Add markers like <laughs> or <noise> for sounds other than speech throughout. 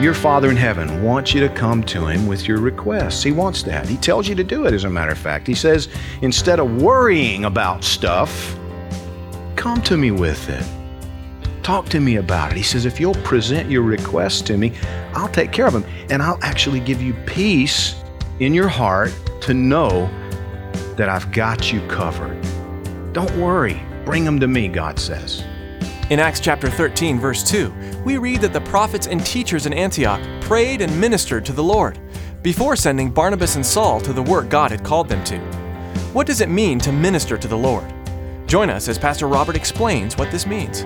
Your Father in heaven wants you to come to Him with your requests. He wants that. He tells you to do it, as a matter of fact. He says, instead of worrying about stuff, come to me with it. Talk to me about it. He says, if you'll present your requests to me, I'll take care of them. And I'll actually give you peace in your heart to know that I've got you covered. Don't worry. Bring them to me, God says. In Acts chapter 13, verse 2, we read that the prophets and teachers in Antioch prayed and ministered to the Lord before sending Barnabas and Saul to the work God had called them to. What does it mean to minister to the Lord? Join us as Pastor Robert explains what this means.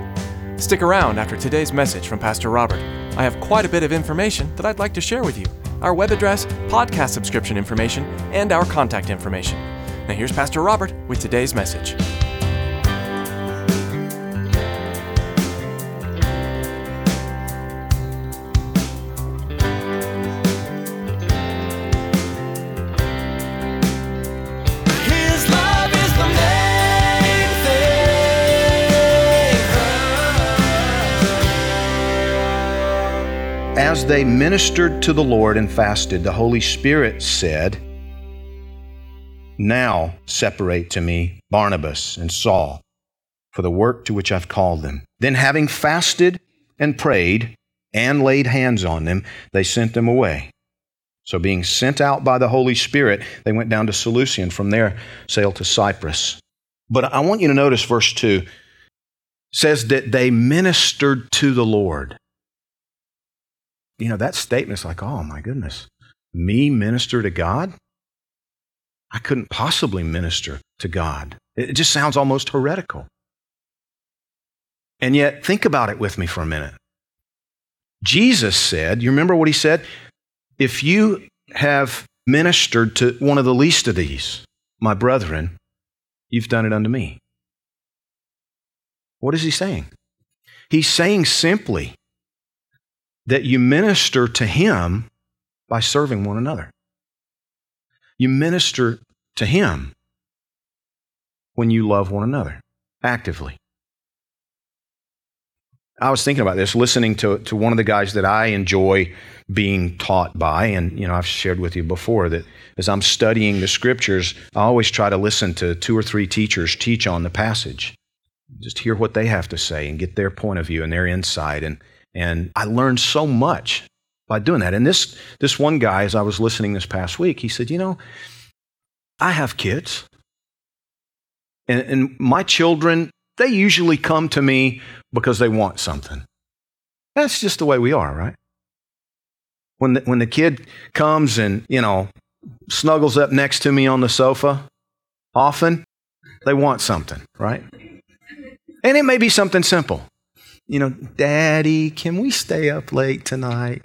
Stick around after today's message from Pastor Robert. I have quite a bit of information that I'd like to share with you our web address, podcast subscription information, and our contact information. Now, here's Pastor Robert with today's message. As they ministered to the Lord and fasted, the Holy Spirit said, Now separate to me Barnabas and Saul for the work to which I've called them. Then, having fasted and prayed and laid hands on them, they sent them away. So, being sent out by the Holy Spirit, they went down to Seleucia and from there sailed to Cyprus. But I want you to notice verse 2 says that they ministered to the Lord you know, that statement's like, oh my goodness, me minister to God? I couldn't possibly minister to God. It just sounds almost heretical. And yet, think about it with me for a minute. Jesus said, you remember what he said? If you have ministered to one of the least of these, my brethren, you've done it unto me. What is he saying? He's saying simply, that you minister to Him by serving one another. You minister to Him when you love one another actively. I was thinking about this, listening to, to one of the guys that I enjoy being taught by. And, you know, I've shared with you before that as I'm studying the scriptures, I always try to listen to two or three teachers teach on the passage. Just hear what they have to say and get their point of view and their insight. And, and I learned so much by doing that. And this, this one guy, as I was listening this past week, he said, You know, I have kids. And, and my children, they usually come to me because they want something. That's just the way we are, right? When the, when the kid comes and, you know, snuggles up next to me on the sofa, often they want something, right? And it may be something simple you know, Daddy, can we stay up late tonight?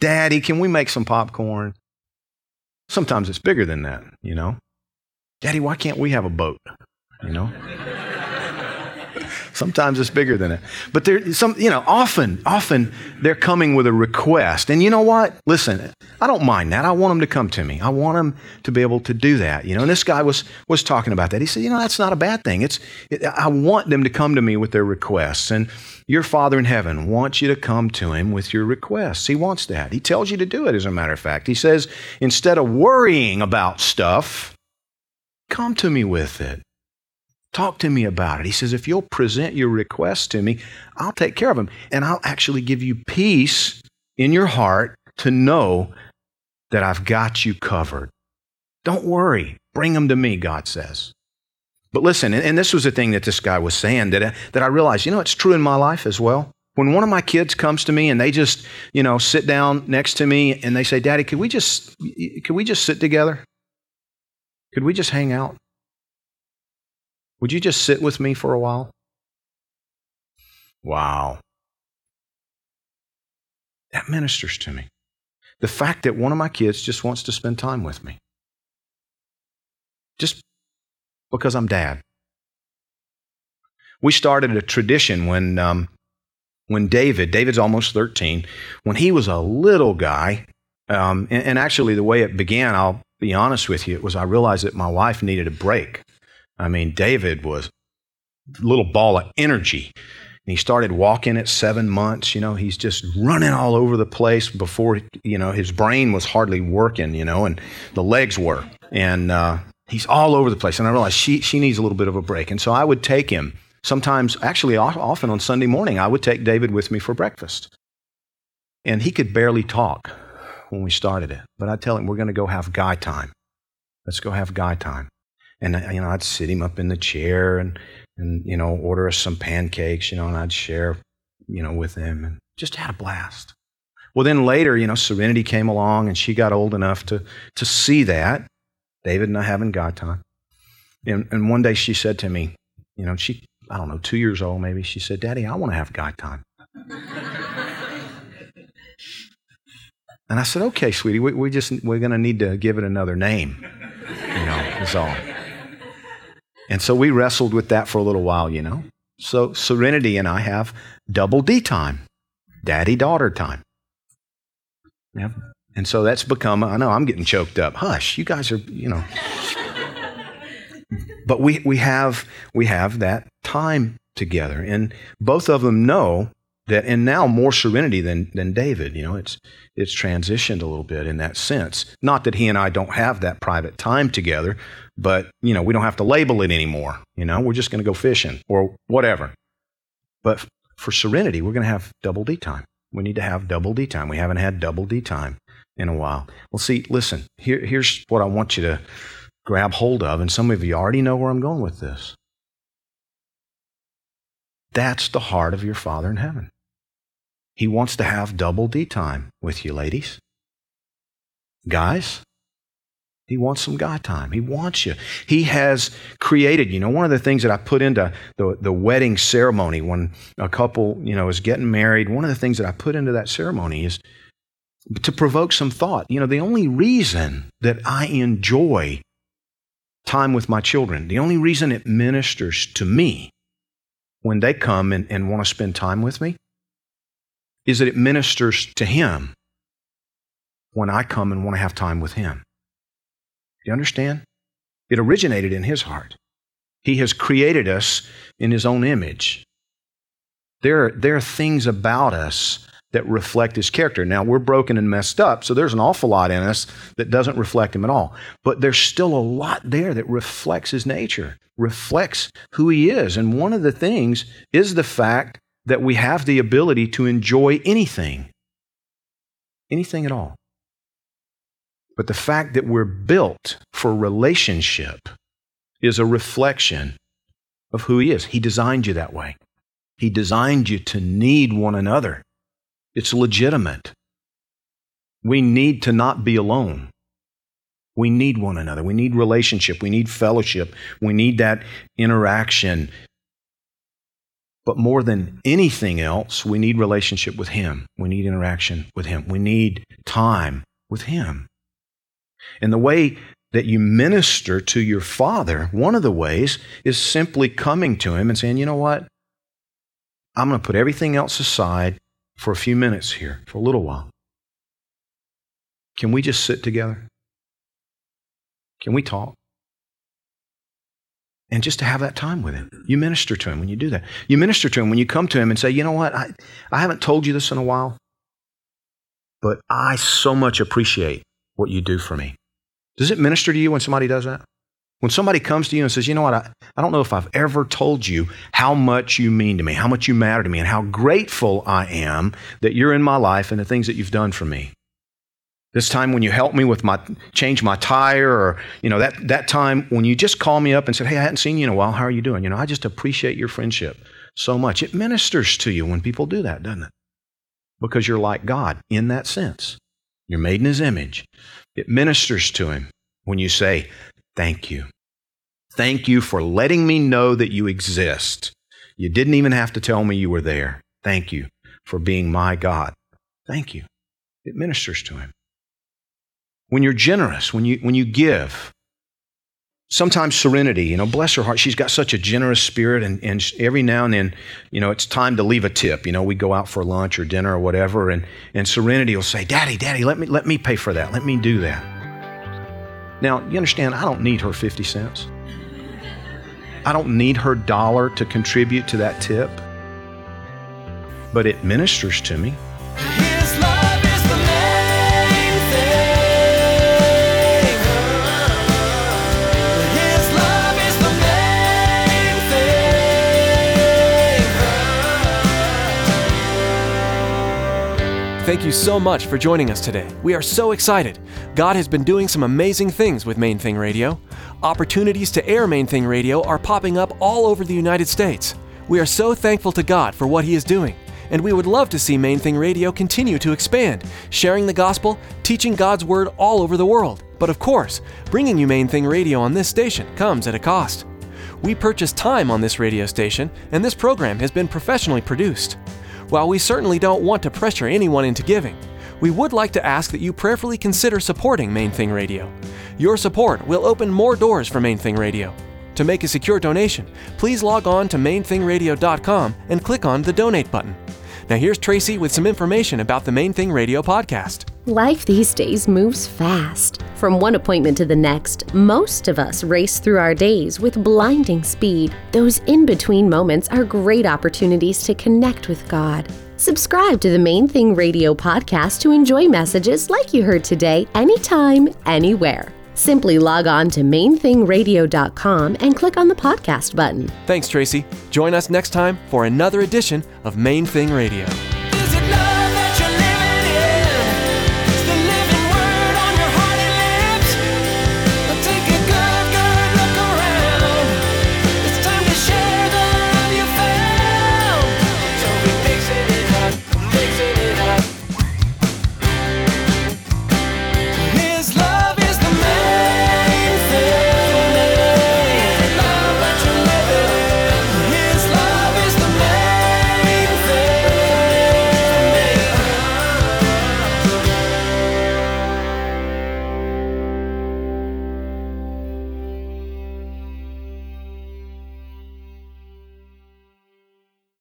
Daddy, can we make some popcorn? Sometimes it's bigger than that, you know. Daddy, why can't we have a boat? You know? Sometimes it's bigger than it. But there some you know, often, often they're coming with a request. And you know what? Listen, I don't mind that. I want them to come to me. I want them to be able to do that. You know, and this guy was was talking about that. He said, you know, that's not a bad thing. It's it, I want them to come to me with their requests. And your Father in heaven wants you to come to him with your requests. He wants that. He tells you to do it, as a matter of fact. He says, instead of worrying about stuff, come to me with it. Talk to me about it. He says, if you'll present your request to me, I'll take care of them. And I'll actually give you peace in your heart to know that I've got you covered. Don't worry. Bring them to me, God says. But listen, and, this was the thing that this guy was saying that, I- that I realized, you know, it's true in my life as well. When one of my kids comes to me and they just, you know, sit down next to me and they say, "Daddy, could we just could we just sit together? Could we just hang out? Would you just sit with me for a while?" Wow. That ministers to me. The fact that one of my kids just wants to spend time with me. Just because I'm dad. We started a tradition when, um, when David, David's almost 13, when he was a little guy, um, and, and actually the way it began, I'll be honest with you, it was I realized that my wife needed a break. I mean, David was a little ball of energy. And he started walking at seven months. You know, he's just running all over the place before, you know, his brain was hardly working, you know, and the legs were. And uh, he's all over the place. And I realized she, she needs a little bit of a break. And so I would take him sometimes, actually, often on Sunday morning, I would take David with me for breakfast. And he could barely talk when we started it. But I'd tell him, we're going to go have guy time. Let's go have guy time. And, uh, you know, I'd sit him up in the chair and and you know order us some pancakes you know and i'd share you know with him and just had a blast. Well then later you know serenity came along and she got old enough to to see that. David and i having god time. And, and one day she said to me you know she i don't know two years old maybe she said daddy i want to have god time. And i said okay sweetie we, we just we're going to need to give it another name you know is all and so we wrestled with that for a little while, you know. So Serenity and I have double D time, daddy daughter time. Yeah. And so that's become, I know I'm getting choked up. Hush, you guys are, you know. <laughs> but we, we, have, we have that time together. And both of them know that, and now more serenity than, than David. You know, it's, it's transitioned a little bit in that sense. Not that he and I don't have that private time together, but you know we don't have to label it anymore you know? We're just going to go fishing or whatever. But for serenity we're going to have double d time. We need to have double d time. We haven't had double d time in a while. Well see listen here, here's what i want you to grab hold of and some of you already know where i'm going with this. That's the heart of your father in heaven. He wants to have double d time with you ladies. Guys he wants some God time. He wants you. He has created, you know, one of the things that I put into the, the wedding ceremony when a couple, you know, is getting married, one of the things that I put into that ceremony is to provoke some thought. You know, the only reason that I enjoy time with my children, the only reason it ministers to me when they come and, and want to spend time with me is that it ministers to him when I come and want to have time with him. You understand? It originated in his heart. He has created us in his own image. There, there are things about us that reflect his character. Now, we're broken and messed up, so there's an awful lot in us that doesn't reflect him at all. But there's still a lot there that reflects his nature, reflects who he is. And one of the things is the fact that we have the ability to enjoy anything, anything at all. But the fact that we're built for relationship is a reflection of who He is. He designed you that way. He designed you to need one another. It's legitimate. We need to not be alone. We need one another. We need relationship. We need fellowship. We need that interaction. But more than anything else, we need relationship with Him. We need interaction with Him. We need time with Him. And the way that you minister to your Father, one of the ways is simply coming to Him and saying, you know what? I'm going to put everything else aside for a few minutes here, for a little while. Can we just sit together? Can we talk? And just to have that time with Him. You minister to Him when you do that. You minister to Him when you come to Him and say, you know what? I, I haven't told you this in a while, but I so much appreciate what you do for me. Does it minister to you when somebody does that? When somebody comes to you and says, you know what, I, I don't know if I've ever told you how much you mean to me, how much you matter to me, and how grateful I am that you're in my life and the things that you've done for me. This time when you helped me with my change my tire, or you know that that time when you just called me up and said, "Hey, I hadn't seen you in a while. How are you doing?" You know, I just appreciate your friendship. so much. It ministers to you when people do that, doesn't it? Because you're like God in that sense. You're made in His image. It ministers to Him when you say, Thank you. Thank you for letting me know that you exist. You didn't even have to tell me you were there. Thank you for being my God. Thank you. It ministers to Him. When you're generous, when you, when you give, sometimes serenity you know bless her heart. She's got such a generous spirit and, and every now and then you know it's time to leave a tip. You know we go out for lunch or dinner or whatever and, and serenity will say daddy daddy let me let me pay for that. Let me do that. Now you understand i don't need her 50 cents. I don't need her dollar to contribute to that tip. But it ministers to me Thank you so much for joining us today. We are so excited. God has been doing some amazing things with Main Thing Radio. Opportunities to air Main Thing Radio are popping up all over the United States. We are so thankful to God for what He is doing, and we would love to see Main Thing Radio continue to expand, sharing the gospel, teaching God's Word all over the world. But of course, bringing you Main Thing Radio on this station comes at a cost. We purchase time on this radio station, and this program has been professionally produced. While we certainly don't want to pressure anyone into giving, we would like to ask that you prayerfully consider supporting Main Thing Radio. Your support will open more doors for Main Thing Radio. To make a secure donation, please log on to mainthingradio.com and click on the donate button. Now here's Tracy with some information about the Main Thing Radio podcast. Life these days moves fast. From one appointment to the next, most of us race through our days with blinding speed. Those in between moments are great opportunities to connect with God. Subscribe to the Main Thing Radio podcast to enjoy messages like you heard today, anytime, anywhere. Simply log on to mainthingradio.com and click on the podcast button. Thanks, Tracy. Join us next time for another edition of Main Thing Radio.